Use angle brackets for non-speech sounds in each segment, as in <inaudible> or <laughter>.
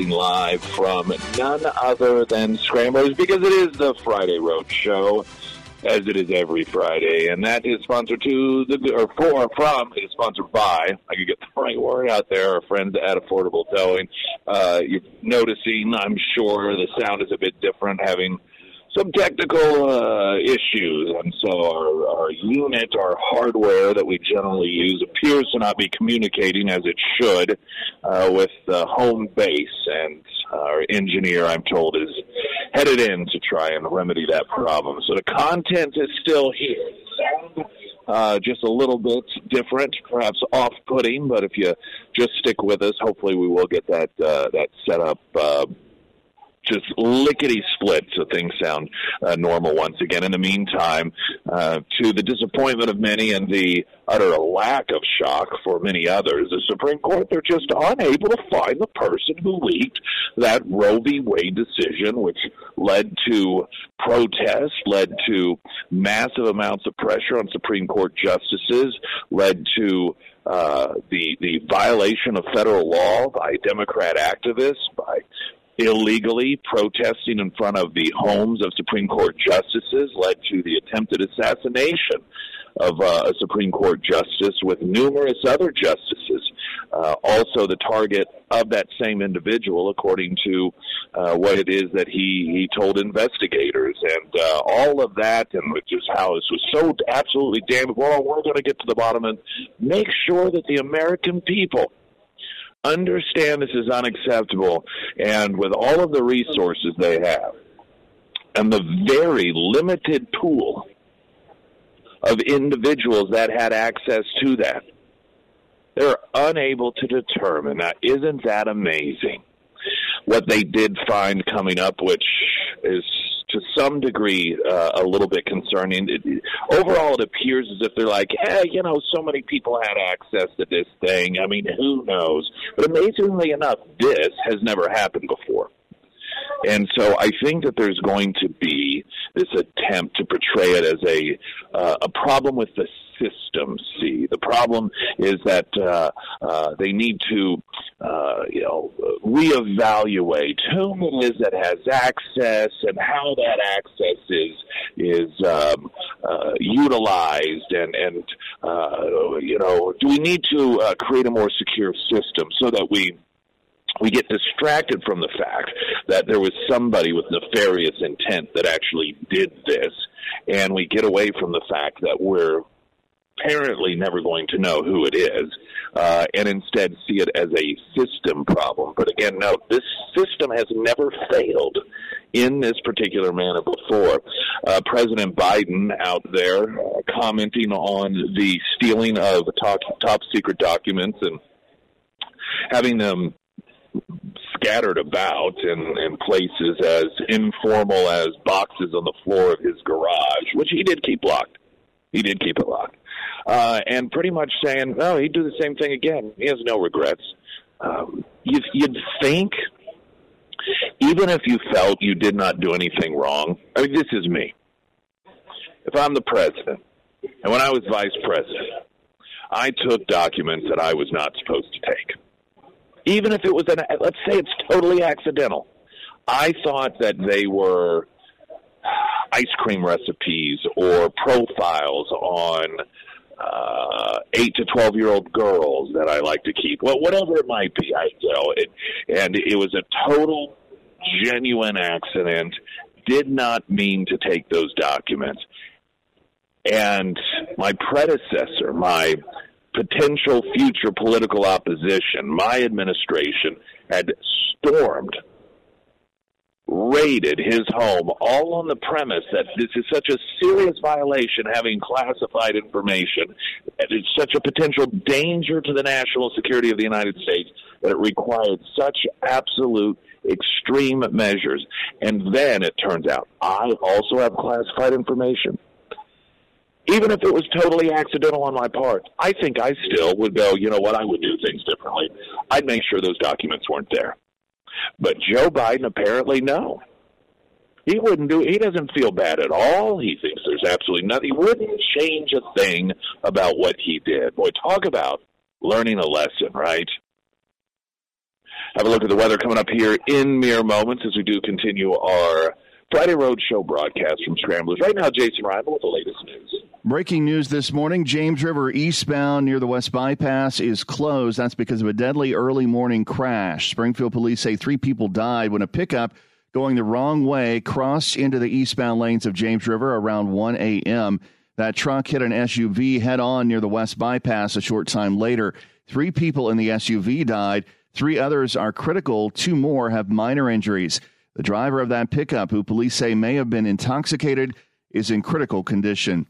Broadcasting live from none other than Scramblers because it is the Friday Road Show, as it is every Friday, and that is sponsored to the or for from is sponsored by. I could get the right word out there. Our friends at Affordable Towing. Uh, you're noticing, I'm sure, the sound is a bit different having some technical uh, issues, and so our, our unit, our hardware that we generally use, appears to not be communicating as it should uh, with the home base. And our engineer, I'm told, is headed in to try and remedy that problem. So the content is still here. Uh, just a little bit different, perhaps off-putting, but if you just stick with us, hopefully we will get that uh, that set up uh, just lickety split so things sound uh, normal once again. In the meantime, uh, to the disappointment of many and the utter lack of shock for many others, the Supreme Court, they're just unable to find the person who leaked that Roe v. Wade decision, which led to protests, led to massive amounts of pressure on Supreme Court justices, led to uh, the the violation of federal law by Democrat activists, by illegally protesting in front of the homes of Supreme Court justices led to the attempted assassination of uh, a Supreme Court justice with numerous other justices. Uh, also, the target of that same individual, according to uh, what it is that he, he told investigators. And uh, all of that, and just how this was so absolutely damn well, we're going to get to the bottom and make sure that the American people understand this is unacceptable, and with all of the resources they have, and the very limited pool of individuals that had access to that, they're unable to determine. Now, isn't that amazing? What they did find coming up, which is to some degree uh, a little bit concerning. It, overall, it appears as if they're like, hey, you know, so many people had access to this thing. I mean, who knows? But amazingly enough, this has never happened before. And so I think that there's going to be this attempt to portray it as a uh, a problem with the system. See, the problem is that uh, uh, they need to, uh, you know, reevaluate whom it is that has access and how that access is is um, uh, utilized, and and uh, you know, do we need to create a more secure system so that we we get distracted from the fact that there was somebody with nefarious intent that actually did this, and we get away from the fact that we're apparently never going to know who it is, uh, and instead see it as a system problem. But again, no, this system has never failed in this particular manner before. Uh, President Biden out there uh, commenting on the stealing of top, top secret documents and having them scattered about in, in places as informal as boxes on the floor of his garage, which he did keep locked. He did keep it locked. Uh, and pretty much saying, no, he'd do the same thing again. He has no regrets. Um, you'd, you'd think, even if you felt you did not do anything wrong, I mean, this is me. If I'm the president, and when I was vice president, I took documents that I was not supposed to take even if it was an let's say it's totally accidental. I thought that they were ice cream recipes or profiles on uh, eight to twelve year old girls that I like to keep. Well, whatever it might be, I you know it, and it was a total genuine accident. Did not mean to take those documents. And my predecessor, my potential future political opposition, my administration had stormed raided his home, all on the premise that this is such a serious violation, having classified information, and it's such a potential danger to the national security of the United States that it required such absolute extreme measures. And then it turns out I also have classified information. Even if it was totally accidental on my part, I think I still would go, you know what, I would do things differently. I'd make sure those documents weren't there. But Joe Biden apparently no. He wouldn't do. He doesn't feel bad at all. He thinks there's absolutely nothing. He wouldn't change a thing about what he did. Boy, talk about learning a lesson, right? Have a look at the weather coming up here in mere moments as we do continue our Friday Road Show broadcast from Scramblers. Right now, Jason Rival with the latest news. Breaking news this morning James River eastbound near the West Bypass is closed. That's because of a deadly early morning crash. Springfield police say three people died when a pickup going the wrong way crossed into the eastbound lanes of James River around 1 a.m. That truck hit an SUV head on near the West Bypass a short time later. Three people in the SUV died. Three others are critical. Two more have minor injuries. The driver of that pickup, who police say may have been intoxicated, is in critical condition.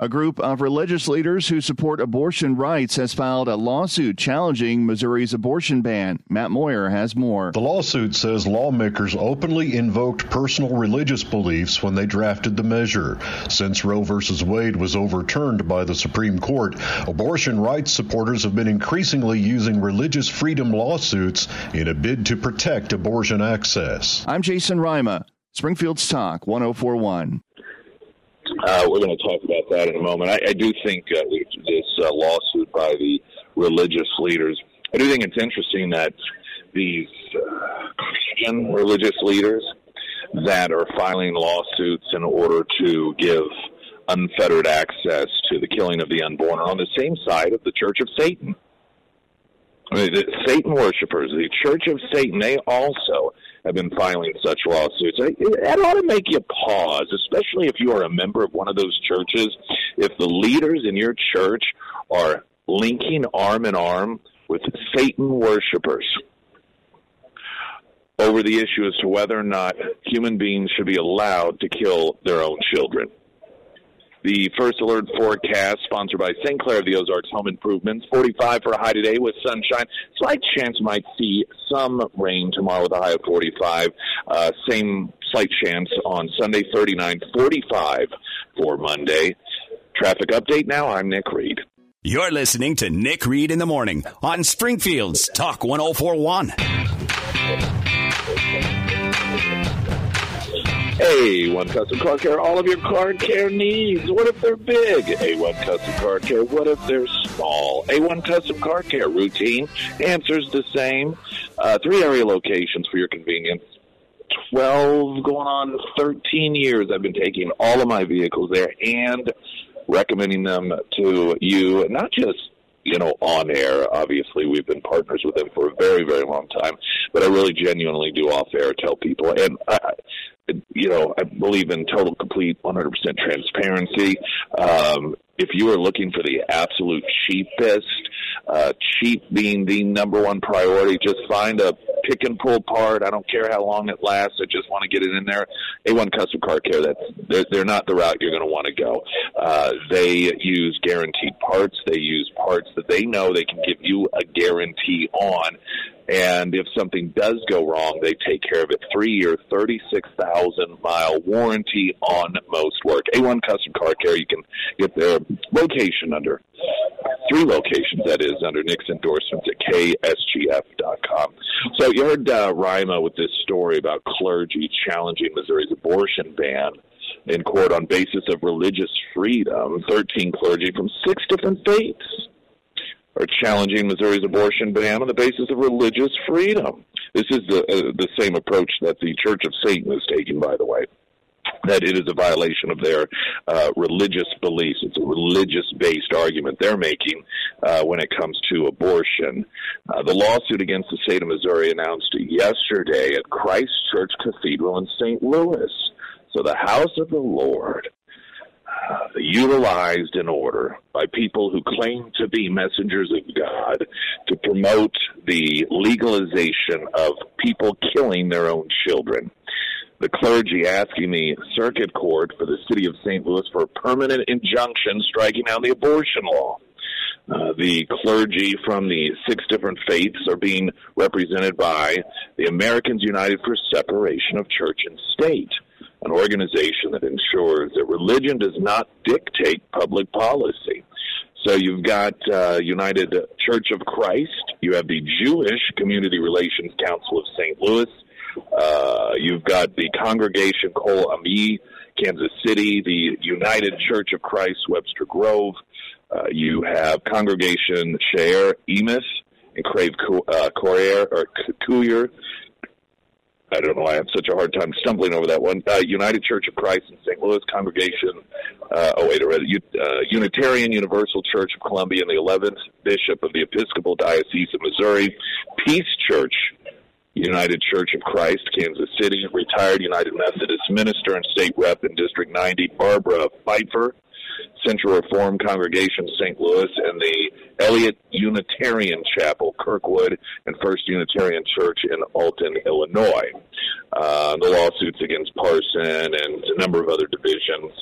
A group of religious leaders who support abortion rights has filed a lawsuit challenging Missouri's abortion ban. Matt Moyer has more. The lawsuit says lawmakers openly invoked personal religious beliefs when they drafted the measure. Since Roe v. Wade was overturned by the Supreme Court, abortion rights supporters have been increasingly using religious freedom lawsuits in a bid to protect abortion access. I'm Jason Rima, Springfield's Talk 1041. Uh, we're going to talk about that in a moment. I, I do think uh, this uh, lawsuit by the religious leaders, I do think it's interesting that these uh, Christian religious leaders that are filing lawsuits in order to give unfettered access to the killing of the unborn are on the same side of the Church of Satan. I mean, the Satan worshippers, the Church of Satan, they also have been filing such lawsuits. That ought to make you pause, especially if you are a member of one of those churches. If the leaders in your church are linking arm in arm with Satan worshippers over the issue as to whether or not human beings should be allowed to kill their own children. The first alert forecast, sponsored by St. Clair of the Ozarks Home Improvements. 45 for a high today with sunshine. Slight chance might see some rain tomorrow with a high of 45. Uh, same slight chance on Sunday, 39. 45 for Monday. Traffic update now. I'm Nick Reed. You're listening to Nick Reed in the Morning on Springfield's Talk 1041. A1 Custom Car Care, all of your car care needs. What if they're big? A1 Custom Car Care, what if they're small? A1 Custom Car Care, routine, answers the same. Uh, three area locations for your convenience. 12 going on 13 years I've been taking all of my vehicles there and recommending them to you, not just you know, on air. Obviously, we've been partners with them for a very, very long time. But I really genuinely do off air tell people, and I, you know, I believe in total, complete, 100% transparency. Um, if you are looking for the absolute cheapest, uh, cheap being the number one priority, just find a pick and pull part. I don't care how long it lasts. I just want to get it in there. A1 Custom Car Care. That's they're, they're not the route you're going to want to go. Uh, they use guaranteed parts. They use parts that they know they can give you a guarantee on. And if something does go wrong, they take care of it. Three year, 36,000 mile warranty on most work. A1 Custom Car Care, you can get their location under three locations, that is, under Nick's endorsements at ksgf.com. So you heard uh, Rima with this story about clergy challenging Missouri's abortion ban in court on basis of religious freedom. 13 clergy from six different faiths are challenging Missouri's abortion ban on the basis of religious freedom. This is the uh, the same approach that the Church of Satan is taking, by the way. That it is a violation of their uh, religious beliefs. It's a religious based argument they're making uh, when it comes to abortion. Uh, the lawsuit against the state of Missouri announced yesterday at Christ Church Cathedral in St. Louis. So the house of the Lord utilized in order by people who claim to be messengers of God to promote the legalization of people killing their own children. The clergy asking the circuit court for the city of St. Louis for a permanent injunction striking down the abortion law. Uh, the clergy from the six different faiths are being represented by the Americans United for Separation of Church and State, an organization that ensures that religion does not dictate public policy. So you've got uh, United Church of Christ, you have the Jewish Community Relations Council of St. Louis, uh, you've got the Congregation Kol Ami, Kansas City, the United Church of Christ, Webster Grove. Uh, you have Congregation Share, Emus, and Crave uh, Courier or Couillard. I don't know why I have such a hard time stumbling over that one. Uh, United Church of Christ in St. Louis, Congregation, uh, oh wait, uh, Unitarian Universal Church of Columbia, and the 11th Bishop of the Episcopal Diocese of Missouri, Peace Church United Church of Christ, Kansas City, retired United Methodist minister and state rep in District 90, Barbara Phifer, Central Reformed Congregation, St. Louis, and the Eliot Unitarian Chapel, Kirkwood, and First Unitarian Church in Alton, Illinois. Uh, the lawsuits against Parson and a number of other divisions,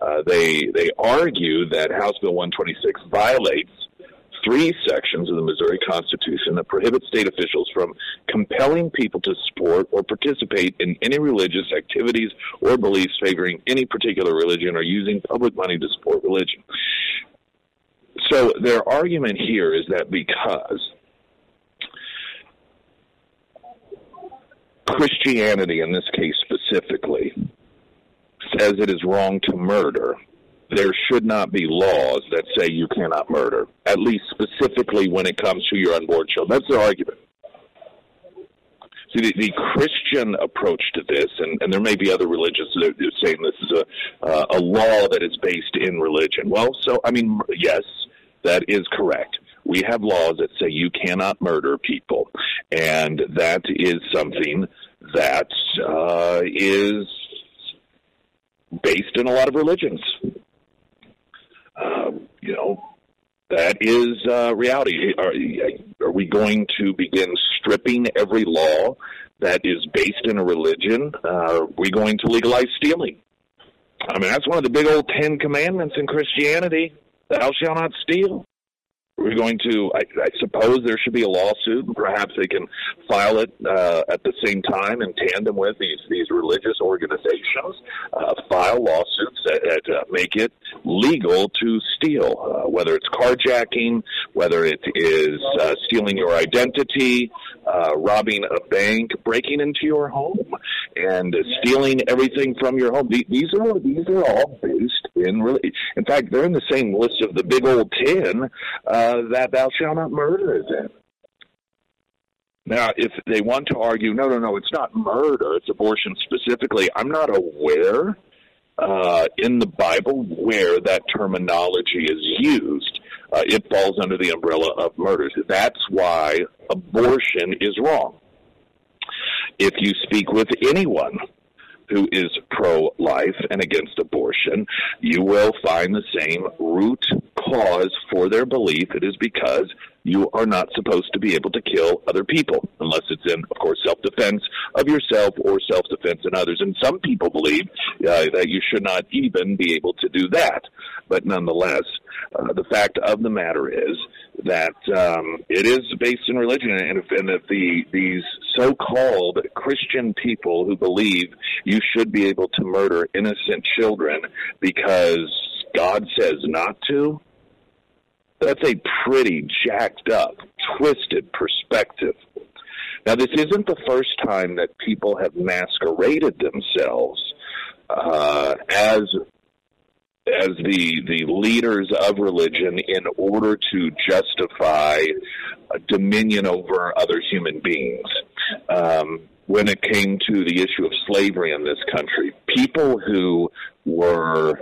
uh, they they argue that House Bill 126 violates three sections of the Missouri Constitution that prohibit state officials from compelling people to support or participate in any religious activities or beliefs favoring any particular religion or using public money to support religion. So their argument here is that because Christianity, in this case specifically, says it is wrong to murder, there should not be laws that say you cannot murder, at least specifically when it comes to your unborn children. That's the argument. See, the, the Christian approach to this, and, and there may be other religions that are saying this is a, uh, a law that is based in religion. Well, so, I mean, yes, that is correct. We have laws that say you cannot murder people, and that is something that uh, is based in a lot of religions um, you know, that is uh, reality. Are, are we going to begin stripping every law that is based in a religion? Uh, are we going to legalize stealing? I mean, that's one of the big old Ten Commandments in Christianity. Thou shalt not steal. We're going to, I, I suppose there should be a lawsuit, and perhaps they can file it uh, at the same time in tandem with these, these religious organizations, uh, file lawsuits that, that uh, make it legal to steal, uh, whether it's carjacking, whether it is uh, stealing your identity, uh, robbing a bank, breaking into your home, and stealing everything from your home. These are these are all based in really. In fact, they're in the same list of the big old ten uh, that "Thou shalt not murder" is in. Now, if they want to argue, no, no, no, it's not murder; it's abortion specifically. I'm not aware uh, in the Bible where that terminology is used. Uh, it falls under the umbrella of murders. That's why abortion is wrong. If you speak with anyone who is pro life and against abortion, you will find the same root cause for their belief. It is because you are not supposed to be able to kill other people unless it's in, of course, self defense of yourself or self defense in others. And some people believe uh, that you should not even be able to do that. But nonetheless, uh, the fact of the matter is that um, it is based in religion, and if, and if the these so-called Christian people who believe you should be able to murder innocent children because God says not to, that's a pretty jacked up, twisted perspective. Now, this isn't the first time that people have masqueraded themselves uh, as as the the leaders of religion in order to justify dominion over other human beings. Um, when it came to the issue of slavery in this country, people who were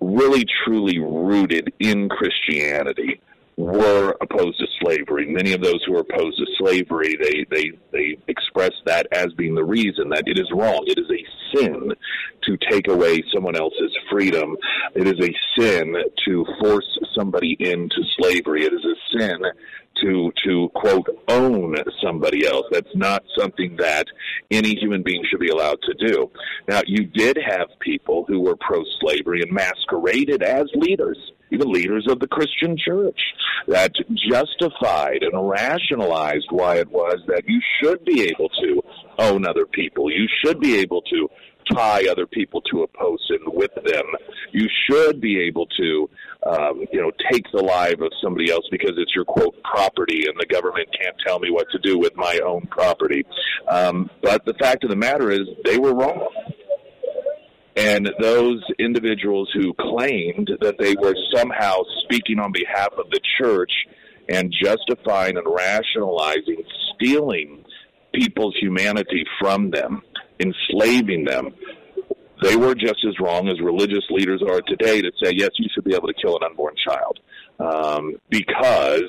really truly rooted in Christianity were opposed to slavery. Many of those who were opposed to slavery, they, they, they express that as being the reason that it is wrong. It is a sin to take away someone else's freedom. It is a sin to force somebody into slavery. It is a sin to to quote own somebody else. That's not something that any human being should be allowed to do. Now, you did have people who were pro-slavery and masqueraded as leaders, even leaders of the Christian church, that justified and rationalized why it was that you should be able to own other people. You should be able to tie other people to a post and whip them. You should be able to, um, you know, take the life of somebody else because it's your quote property, and the government can't tell me what to do with my own property. Um, but the fact of the matter is, they were wrong. And those individuals who claimed that they were somehow speaking on behalf of the church and justifying and rationalizing stealing people's humanity from them enslaving them. They were just as wrong as religious leaders are today to say, yes, you should be able to kill an unborn child um, because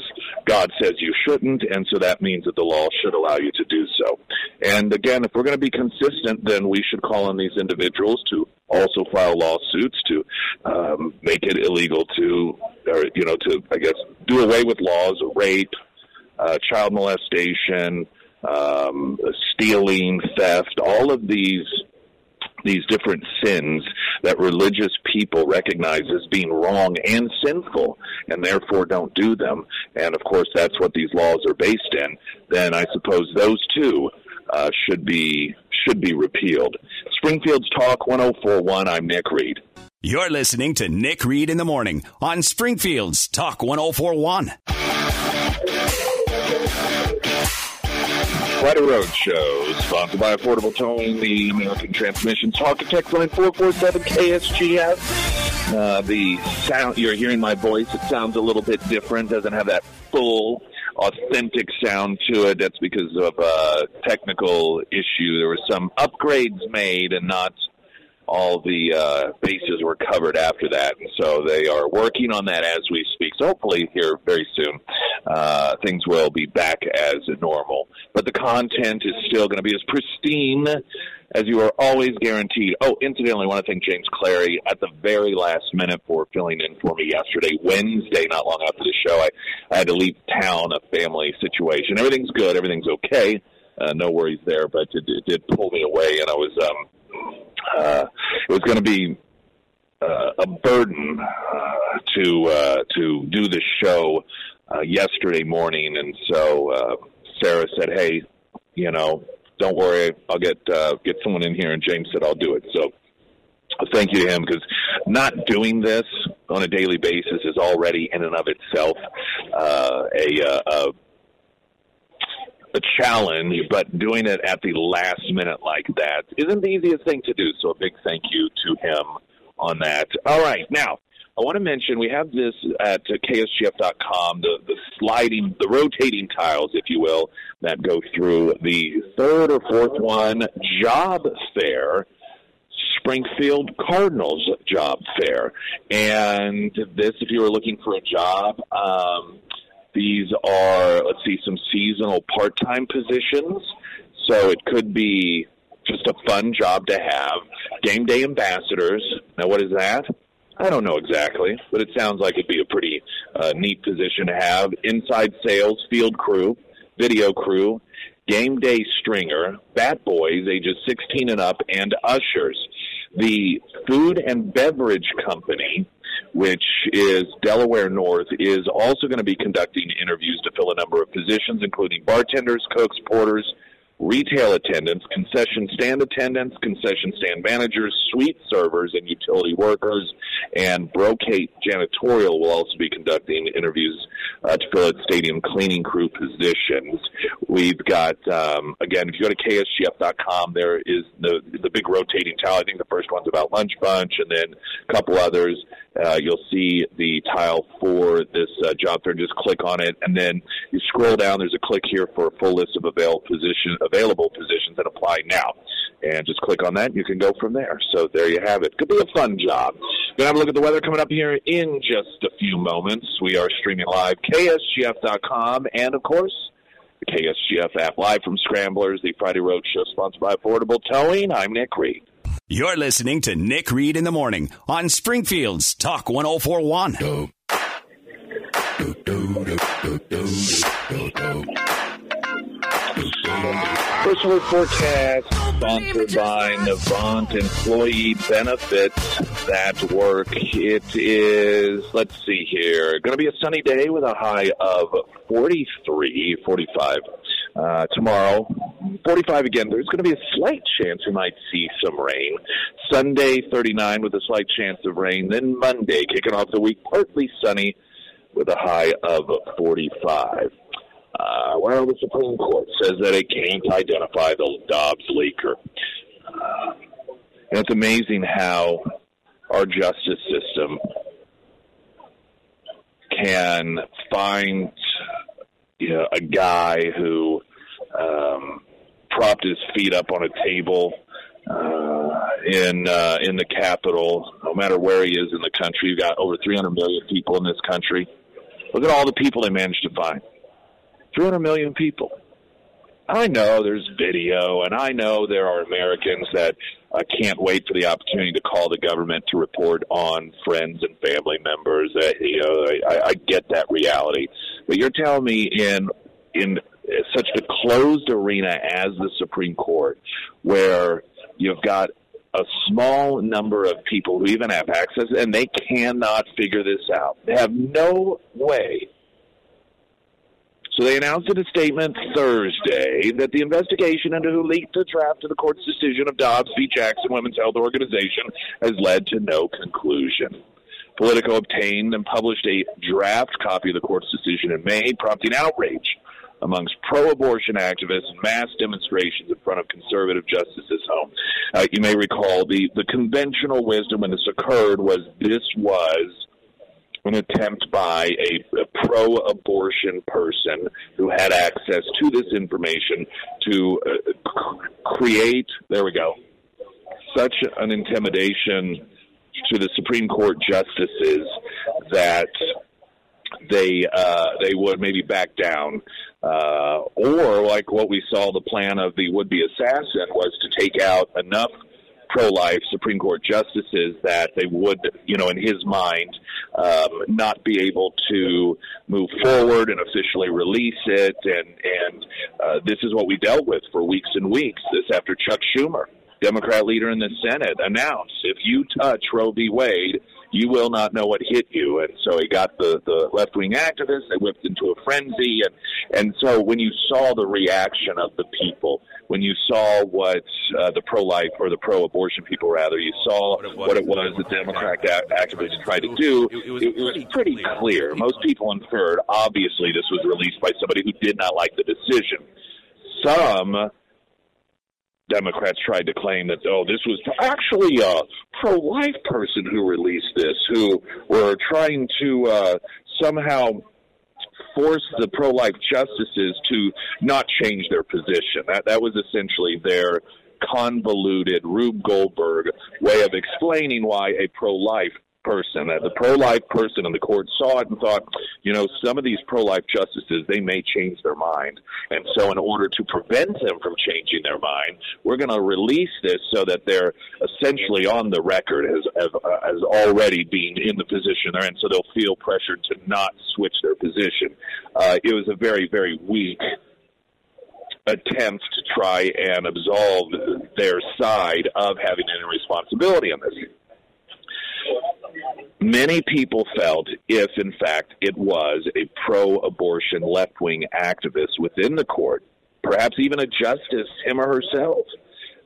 God says you shouldn't, and so that means that the law should allow you to do so. And again, if we're going to be consistent, then we should call on these individuals to also file lawsuits to um, make it illegal to, or you know, to I guess do away with laws rape, uh, child molestation, um, stealing, theft, all of these these different sins that religious people recognize as being wrong and sinful and therefore don't do them. And of course that's what these laws are based in. Then i suppose those two uh, should be should be repealed. Springfield's talk 1041 i'm nick reed. You're listening to nick reed in the morning on springfield's talk 1041 Friday Road Show, sponsored by Affordable Towing, the American Transmission Talk and Text Line 447 KSGF. Uh, the sound, you're hearing my voice, it sounds a little bit different, doesn't have that full, authentic sound to it. That's because of a technical issue. There were some upgrades made and not all the uh, bases were covered after that, and so they are working on that as we speak. So hopefully, here very soon, uh, things will be back as normal. But the content is still going to be as pristine as you are always guaranteed. Oh, incidentally, I want to thank James Clary at the very last minute for filling in for me yesterday, Wednesday, not long after the show. I, I had to leave town, a family situation. Everything's good, everything's okay. Uh, no worries there, but it, it did pull me away, and I was um, uh, it was going to be uh, a burden uh, to uh, to do the show uh, yesterday morning, and so uh, Sarah said, "Hey, you know, don't worry, I'll get uh, get someone in here." And James said, "I'll do it." So thank you to him because not doing this on a daily basis is already in and of itself uh, a, uh, a a challenge, but doing it at the last minute like that isn't the easiest thing to do. So a big thank you to him on that. All right, now I want to mention we have this at ksgf.com, the, the sliding, the rotating tiles, if you will, that go through the third or fourth one, job fair. Springfield Cardinals job fair. And this, if you were looking for a job, um, these are, let's see, some seasonal part time positions. So it could be just a fun job to have. Game day ambassadors. Now, what is that? I don't know exactly, but it sounds like it'd be a pretty uh, neat position to have. Inside sales, field crew, video crew, game day stringer, bat boys ages 16 and up, and ushers. The food and beverage company which is Delaware North, is also going to be conducting interviews to fill a number of positions, including bartenders, cooks, porters, retail attendants, concession stand attendants, concession stand managers, suite servers, and utility workers. And Brocate Janitorial will also be conducting interviews uh, to fill its stadium cleaning crew positions. We've got, um, again, if you go to ksgf.com, there is the, the big rotating tile. I think the first one's about Lunch Bunch, and then a couple others. Uh, you'll see the tile for this uh, job fair. Just click on it, and then you scroll down. There's a click here for a full list of available positions available positions that apply now. And just click on that. You can go from there. So there you have it. Could be a fun job. Gonna have a look at the weather coming up here in just a few moments. We are streaming live, ksgf.com, and of course, the KSGF app live from Scramblers, the Friday Road Show sponsored by Affordable Towing. I'm Nick Reed. You're listening to Nick Reed in the morning on Springfield's Talk 1041. First Alert Forecast, sponsored by Navant Employee Benefits that work. It is, let's see here, going to be a sunny day with a high of 43, 45. Uh, tomorrow, 45 again. There's going to be a slight chance we might see some rain. Sunday, 39 with a slight chance of rain. Then Monday, kicking off the week, partly sunny with a high of 45. Uh, well, the Supreme Court says that it can't identify the Dobbs leaker. Uh, and it's amazing how our justice system can find you know, a guy who um, propped his feet up on a table uh, in uh, in the Capitol. No matter where he is in the country, you've got over 300 million people in this country. Look at all the people they managed to find. 300 million people. I know there's video, and I know there are Americans that uh, can't wait for the opportunity to call the government to report on friends and family members. Uh, you know, I, I get that reality, but you're telling me in in such a closed arena as the Supreme Court, where you've got a small number of people who even have access, and they cannot figure this out. They have no way so they announced in a statement Thursday that the investigation into who leaked the draft to the court's decision of Dobbs v. Jackson Women's Health Organization has led to no conclusion. Politico obtained and published a draft copy of the court's decision in May, prompting outrage amongst pro-abortion activists and mass demonstrations in front of conservative justices' home. Uh, you may recall the, the conventional wisdom when this occurred was this was an attempt by a, a pro abortion person who had access to this information to uh, create, there we go, such an intimidation to the Supreme Court justices that they uh, they would maybe back down, uh, or like what we saw the plan of the would be assassin was to take out enough pro-life Supreme Court justices that they would, you know, in his mind, um, not be able to move forward and officially release it. And and uh, this is what we dealt with for weeks and weeks. This after Chuck Schumer, Democrat leader in the Senate, announced if you touch Roe v. Wade, you will not know what hit you. And so he got the, the left wing activists, they whipped into a frenzy. And, and so when you saw the reaction of the people, when you saw what uh, the pro life or the pro abortion people, rather, you saw what it was, what it was the Democrat activists tried to do, it, was, it was pretty clear. Most people inferred, obviously, this was released by somebody who did not like the decision. Some Democrats tried to claim that, oh, this was actually a pro life person who released this, who were trying to uh, somehow force the pro life justices to not change their position. That, that was essentially their convoluted Rube Goldberg way of explaining why a pro life person, the pro-life person in the court saw it and thought, you know, some of these pro-life justices, they may change their mind. And so in order to prevent them from changing their mind, we're going to release this so that they're essentially on the record as, as, as already being in the position they're in, so they'll feel pressured to not switch their position. Uh, it was a very, very weak attempt to try and absolve their side of having any responsibility on this. Many people felt if, in fact, it was a pro abortion left wing activist within the court, perhaps even a justice, him or herself,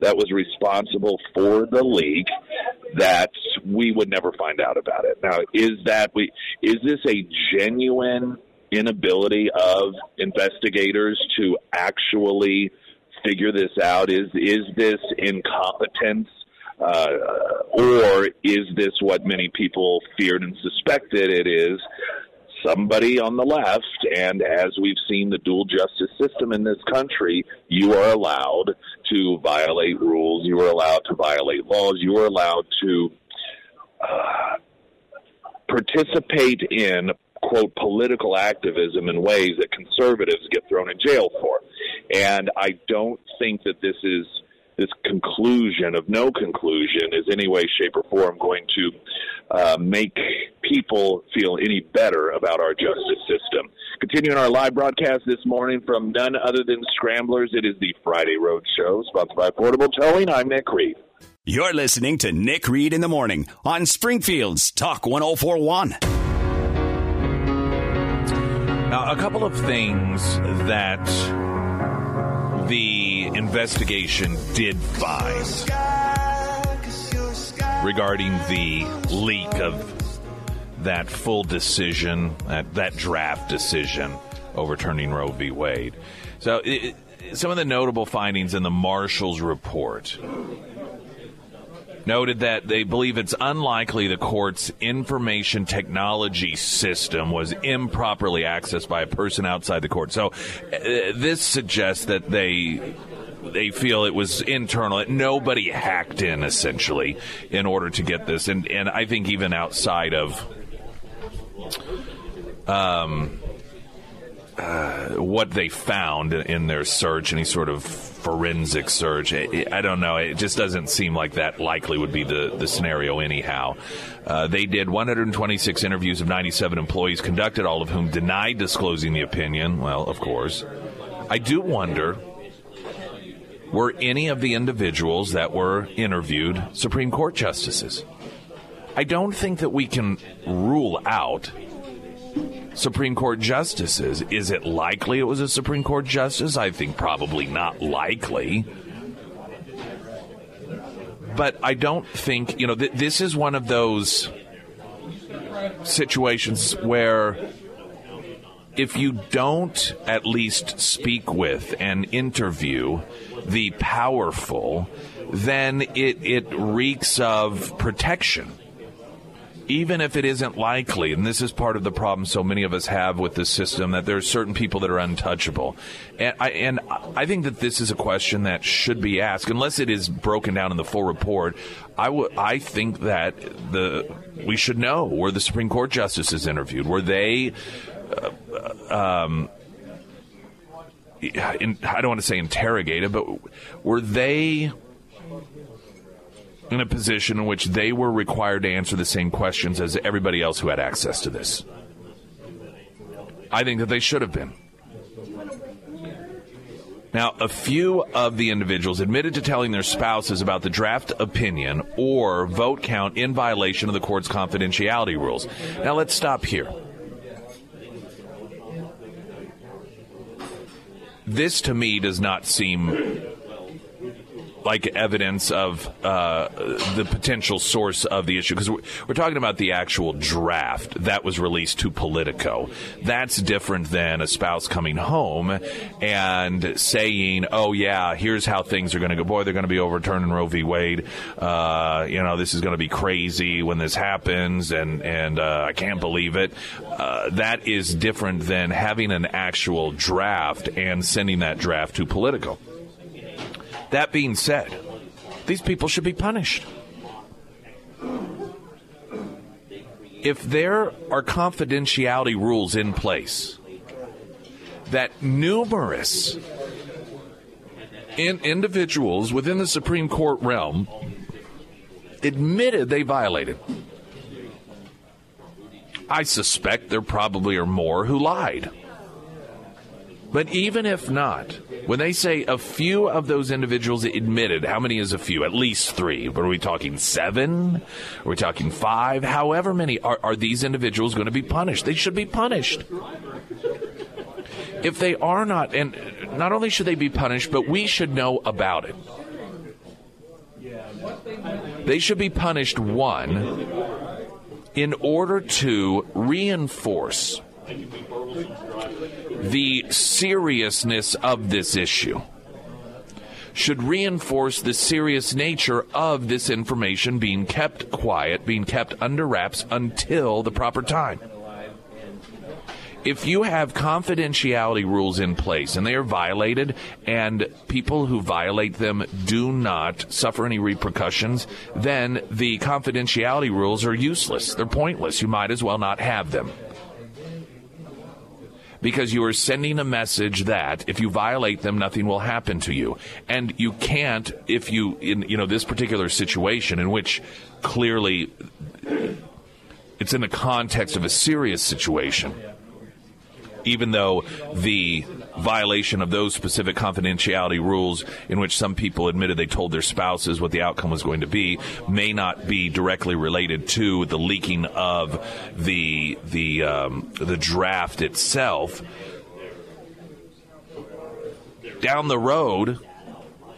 that was responsible for the leak, that we would never find out about it. Now, is that we is this a genuine inability of investigators to actually figure this out? Is is this incompetence uh, or is this what many people feared and suspected it is? Somebody on the left, and as we've seen the dual justice system in this country, you are allowed to violate rules, you are allowed to violate laws, you are allowed to uh, participate in quote political activism in ways that conservatives get thrown in jail for. And I don't think that this is this conclusion of no conclusion is any way, shape, or form going to uh, make people feel any better about our justice system. Continuing our live broadcast this morning from none other than Scramblers, it is the Friday Road Show, sponsored by Affordable Towing. I'm Nick Reed. You're listening to Nick Reed in the Morning on Springfield's Talk 1041. Now, a couple of things that the investigation did find regarding the leak of that full decision, that, that draft decision overturning Roe v. Wade. So, it, some of the notable findings in the Marshal's report noted that they believe it's unlikely the court's information technology system was improperly accessed by a person outside the court. So uh, this suggests that they they feel it was internal. Nobody hacked in essentially in order to get this, and and I think even outside of um, uh, what they found in their search, any sort of forensic search. I don't know. It just doesn't seem like that likely would be the, the scenario, anyhow. Uh, they did 126 interviews of 97 employees conducted, all of whom denied disclosing the opinion. Well, of course. I do wonder were any of the individuals that were interviewed Supreme Court justices? I don't think that we can rule out Supreme Court justices. Is it likely it was a Supreme Court justice? I think probably not likely. But I don't think, you know, th- this is one of those situations where if you don't at least speak with and interview the powerful, then it, it reeks of protection even if it isn't likely, and this is part of the problem so many of us have with the system, that there are certain people that are untouchable. And I, and I think that this is a question that should be asked, unless it is broken down in the full report. I, w- I think that the we should know were the Supreme Court justices interviewed? Were they? Uh, um, in, I don't want to say interrogated, but were they in a position in which they were required to answer the same questions as everybody else who had access to this. I think that they should have been. Now, a few of the individuals admitted to telling their spouses about the draft opinion or vote count in violation of the court's confidentiality rules. Now, let's stop here. This to me does not seem like evidence of uh, the potential source of the issue because we're, we're, talking about the actual draft that was released to Politico. That's different than a spouse coming home and saying, "Oh yeah, here's how things are going to go. Boy, they're going to be overturning Roe v. Wade. Uh, you know, this is going to be crazy when this happens, and and uh, I can't believe it." Uh, that is different than having an actual draft and sending that draft to Politico. That being said, these people should be punished. If there are confidentiality rules in place that numerous in individuals within the Supreme Court realm admitted they violated, I suspect there probably are more who lied. But even if not, when they say a few of those individuals admitted, how many is a few? At least three. But are we talking seven? Are we talking five? However many are, are these individuals going to be punished? They should be punished. If they are not, and not only should they be punished, but we should know about it. They should be punished, one, in order to reinforce the seriousness of this issue should reinforce the serious nature of this information being kept quiet, being kept under wraps until the proper time. If you have confidentiality rules in place and they are violated, and people who violate them do not suffer any repercussions, then the confidentiality rules are useless. They're pointless. You might as well not have them. Because you are sending a message that if you violate them, nothing will happen to you. And you can't, if you, in you know this particular situation in which clearly it's in the context of a serious situation, even though the violation of those specific confidentiality rules in which some people admitted they told their spouses what the outcome was going to be may not be directly related to the leaking of the the um, the draft itself down the road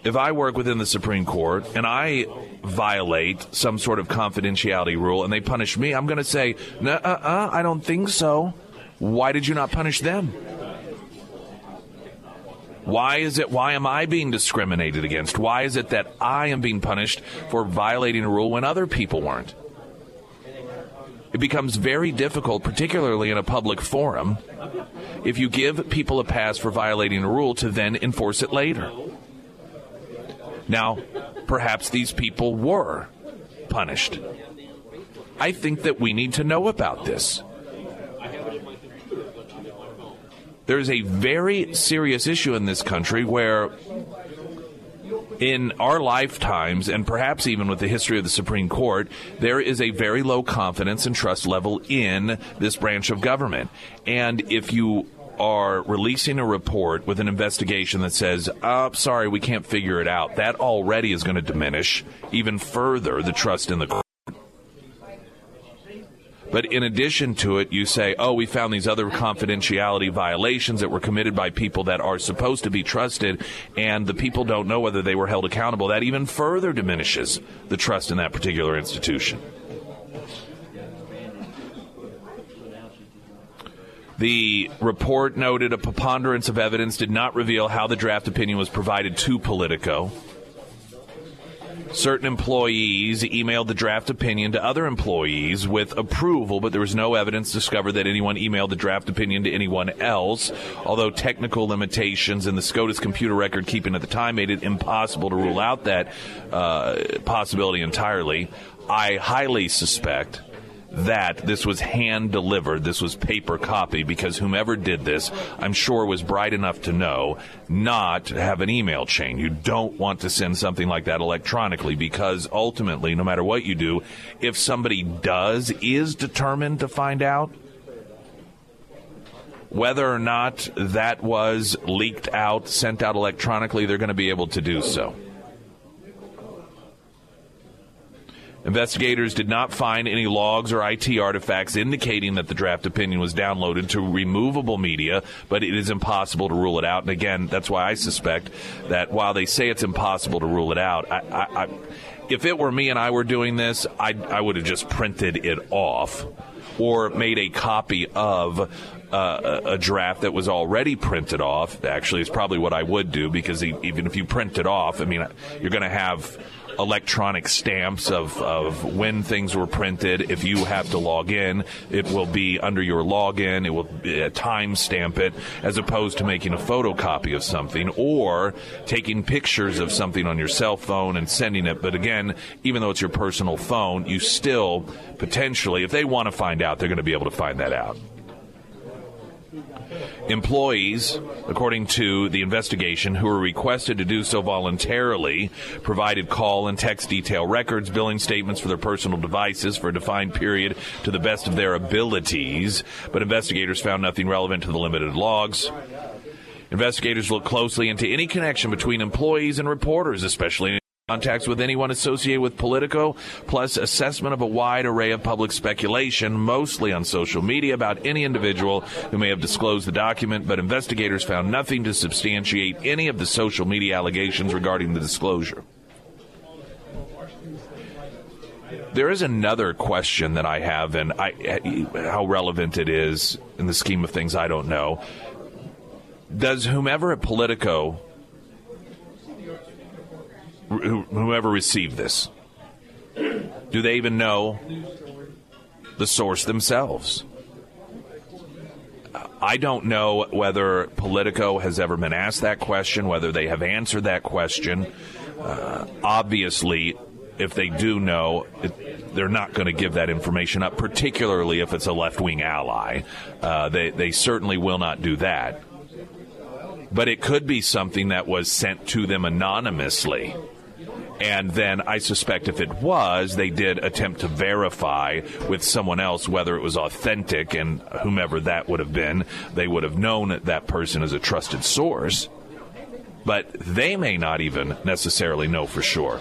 if I work within the Supreme Court and I violate some sort of confidentiality rule and they punish me, I'm going to say, uh, uh, I don't think so. Why did you not punish them? Why is it, why am I being discriminated against? Why is it that I am being punished for violating a rule when other people weren't? It becomes very difficult, particularly in a public forum, if you give people a pass for violating a rule to then enforce it later. Now, perhaps these people were punished. I think that we need to know about this. There is a very serious issue in this country where, in our lifetimes, and perhaps even with the history of the Supreme Court, there is a very low confidence and trust level in this branch of government. And if you are releasing a report with an investigation that says, oh, sorry, we can't figure it out, that already is going to diminish even further the trust in the. But in addition to it, you say, oh, we found these other confidentiality violations that were committed by people that are supposed to be trusted, and the people don't know whether they were held accountable. That even further diminishes the trust in that particular institution. The report noted a preponderance of evidence did not reveal how the draft opinion was provided to Politico. Certain employees emailed the draft opinion to other employees with approval, but there was no evidence discovered that anyone emailed the draft opinion to anyone else. Although technical limitations in the SCOTUS computer record keeping at the time made it impossible to rule out that uh, possibility entirely, I highly suspect that this was hand delivered, this was paper copy, because whomever did this, I'm sure was bright enough to know not to have an email chain. You don't want to send something like that electronically because ultimately, no matter what you do, if somebody does, is determined to find out, whether or not that was leaked out, sent out electronically, they're going to be able to do so. Investigators did not find any logs or IT artifacts indicating that the draft opinion was downloaded to removable media, but it is impossible to rule it out. And again, that's why I suspect that while they say it's impossible to rule it out, I, I, I, if it were me and I were doing this, I, would have just printed it off or made a copy of uh, a draft that was already printed off. Actually, is probably what I would do because even if you print it off, I mean, you're going to have electronic stamps of, of when things were printed. If you have to log in, it will be under your login. It will uh, time stamp it as opposed to making a photocopy of something or taking pictures of something on your cell phone and sending it. But again, even though it's your personal phone, you still potentially, if they want to find out, they're going to be able to find that out. Employees, according to the investigation, who were requested to do so voluntarily, provided call and text detail records, billing statements for their personal devices for a defined period to the best of their abilities, but investigators found nothing relevant to the limited logs. Investigators looked closely into any connection between employees and reporters, especially contacts with anyone associated with Politico, plus assessment of a wide array of public speculation, mostly on social media, about any individual who may have disclosed the document, but investigators found nothing to substantiate any of the social media allegations regarding the disclosure. There is another question that I have, and I, how relevant it is in the scheme of things, I don't know. Does whomever at Politico whoever received this? Do they even know the source themselves? I don't know whether Politico has ever been asked that question, whether they have answered that question. Uh, obviously, if they do know, it, they're not going to give that information up, particularly if it's a left wing ally. Uh, they, they certainly will not do that. But it could be something that was sent to them anonymously. And then I suspect if it was, they did attempt to verify with someone else whether it was authentic and whomever that would have been. They would have known that person is a trusted source. But they may not even necessarily know for sure.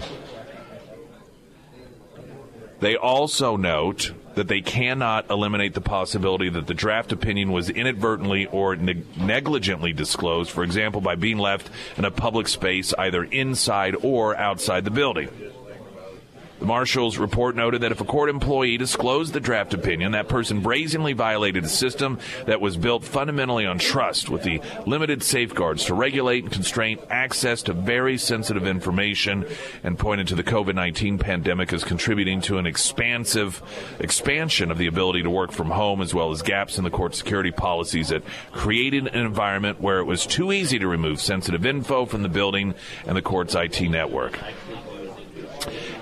They also note that they cannot eliminate the possibility that the draft opinion was inadvertently or negligently disclosed, for example, by being left in a public space either inside or outside the building. The marshal's report noted that if a court employee disclosed the draft opinion, that person brazenly violated a system that was built fundamentally on trust with the limited safeguards to regulate and constrain access to very sensitive information and pointed to the COVID 19 pandemic as contributing to an expansive expansion of the ability to work from home as well as gaps in the court security policies that created an environment where it was too easy to remove sensitive info from the building and the court's IT network.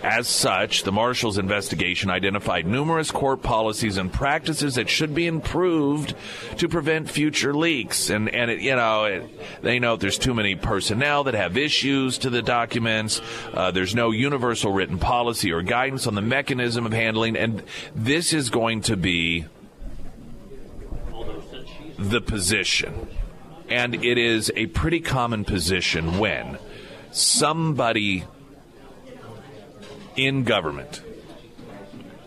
As such, the marshal's investigation identified numerous court policies and practices that should be improved to prevent future leaks. And, and it, you know, it, they note there's too many personnel that have issues to the documents. Uh, there's no universal written policy or guidance on the mechanism of handling. And this is going to be the position. And it is a pretty common position when somebody in government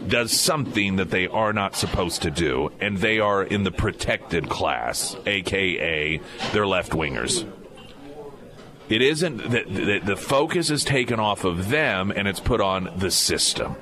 does something that they are not supposed to do, and they are in the protected class, aka they're left wingers. It isn't that the, the focus is taken off of them and it's put on the system.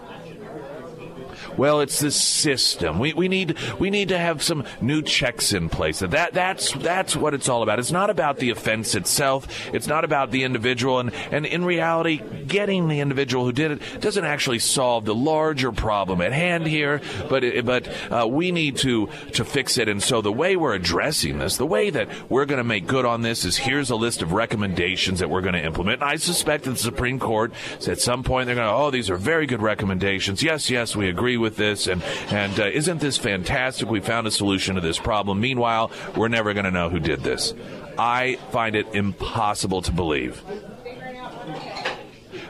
Well, it's the system. We, we need we need to have some new checks in place. That that's that's what it's all about. It's not about the offense itself. It's not about the individual. And and in reality, getting the individual who did it doesn't actually solve the larger problem at hand here. But but uh, we need to to fix it. And so the way we're addressing this, the way that we're going to make good on this, is here's a list of recommendations that we're going to implement. And I suspect that the Supreme Court at some point they're going to, oh, these are very good recommendations. Yes, yes, we agree with with this, and and uh, isn't this fantastic? We found a solution to this problem. Meanwhile, we're never going to know who did this. I find it impossible to believe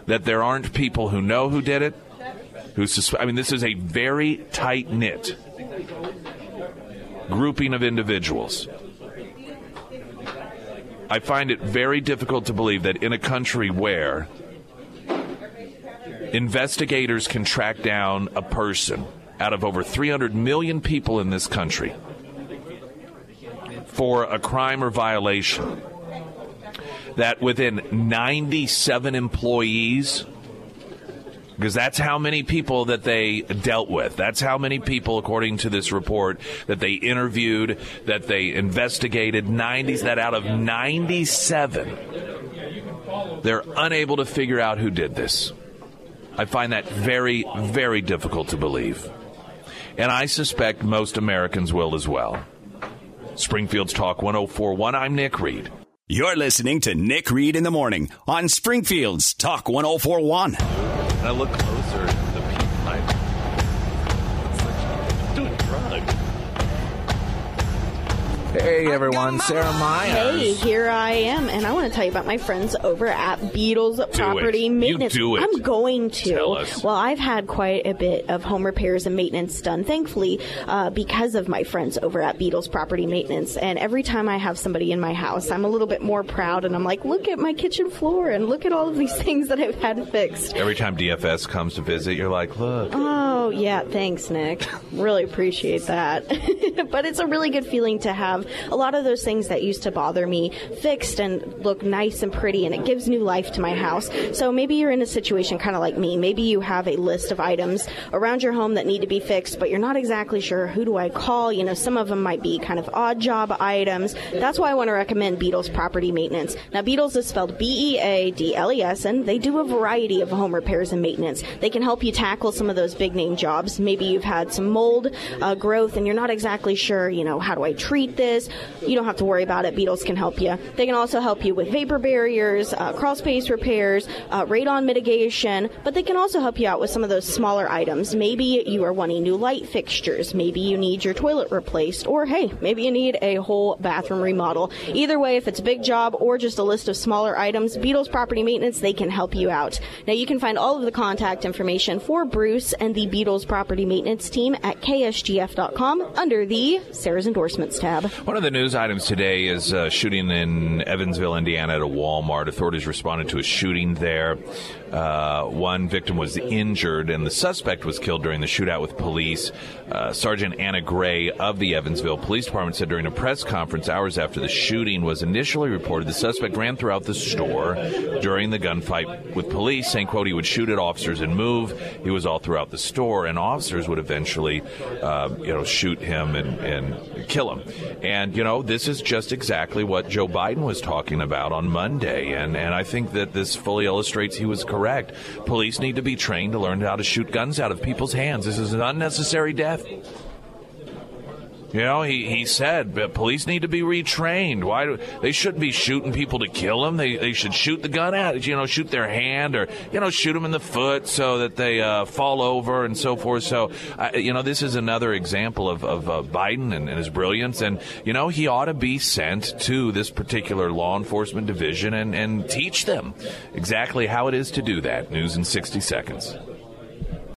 that there aren't people who know who did it. Who sus- I mean, this is a very tight knit grouping of individuals. I find it very difficult to believe that in a country where investigators can track down a person out of over 300 million people in this country for a crime or violation that within 97 employees because that's how many people that they dealt with. That's how many people, according to this report, that they interviewed, that they investigated. 90s, that out of 97, they're unable to figure out who did this. I find that very, very difficult to believe. And I suspect most Americans will as well. Springfield's Talk 1041, I'm Nick Reed. You're listening to Nick Reed in the Morning on Springfield's Talk 1041. I look closer. Hey everyone, Sarah Myers. Hey, here I am, and I want to tell you about my friends over at Beadles do Property it. Maintenance. You do it. I'm going to. Tell us. Well, I've had quite a bit of home repairs and maintenance done, thankfully, uh, because of my friends over at Beadles Property Maintenance. And every time I have somebody in my house, I'm a little bit more proud, and I'm like, look at my kitchen floor, and look at all of these <laughs> things that I've had fixed. Every time DFS comes to visit, you're like, look. Oh, yeah, thanks, Nick. really appreciate that. <laughs> but it's a really good feeling to have a lot of those things that used to bother me fixed and look nice and pretty, and it gives new life to my house. So maybe you're in a situation kind of like me. Maybe you have a list of items around your home that need to be fixed, but you're not exactly sure who do I call. You know, some of them might be kind of odd job items. That's why I want to recommend Beadles Property Maintenance. Now, Beadles is spelled B E A D L E S, and they do a variety of home repairs and maintenance. They can help you tackle some of those big name jobs. Maybe you've had some mold uh, growth and you're not exactly sure, you know, how do I treat this? You don't have to worry about it. Beadles can help you. They can also help you with vapor barriers, uh, crawl space repairs, uh, radon mitigation, but they can also help you out with some of those smaller items. Maybe you are wanting new light fixtures. Maybe you need your toilet replaced, or hey, maybe you need a whole bathroom remodel. Either way, if it's a big job or just a list of smaller items, Beadles Property Maintenance, they can help you out. Now, you can find all of the contact information for Bruce and the Beadles Property Maintenance team at ksgf.com under the Sarah's Endorsements tab. One of the news items today is a shooting in Evansville, Indiana at a Walmart. Authorities responded to a shooting there. Uh, one victim was injured, and the suspect was killed during the shootout with police. Uh, Sergeant Anna Gray of the Evansville Police Department said during a press conference hours after the shooting was initially reported, the suspect ran throughout the store during the gunfight with police, saying, "quote He would shoot at officers and move. He was all throughout the store, and officers would eventually, uh, you know, shoot him and, and kill him." And you know, this is just exactly what Joe Biden was talking about on Monday, and and I think that this fully illustrates he was correct correct. Police need to be trained to learn how to shoot guns out of people's hands. This is an unnecessary death. You know, he, he said but police need to be retrained. Why do they shouldn't be shooting people to kill them? They they should shoot the gun at you know shoot their hand or you know shoot them in the foot so that they uh, fall over and so forth. So you know this is another example of of uh, Biden and, and, his brilliance. And you know he ought to be sent to this particular law enforcement division and and teach them exactly how it is to do that. News in sixty seconds.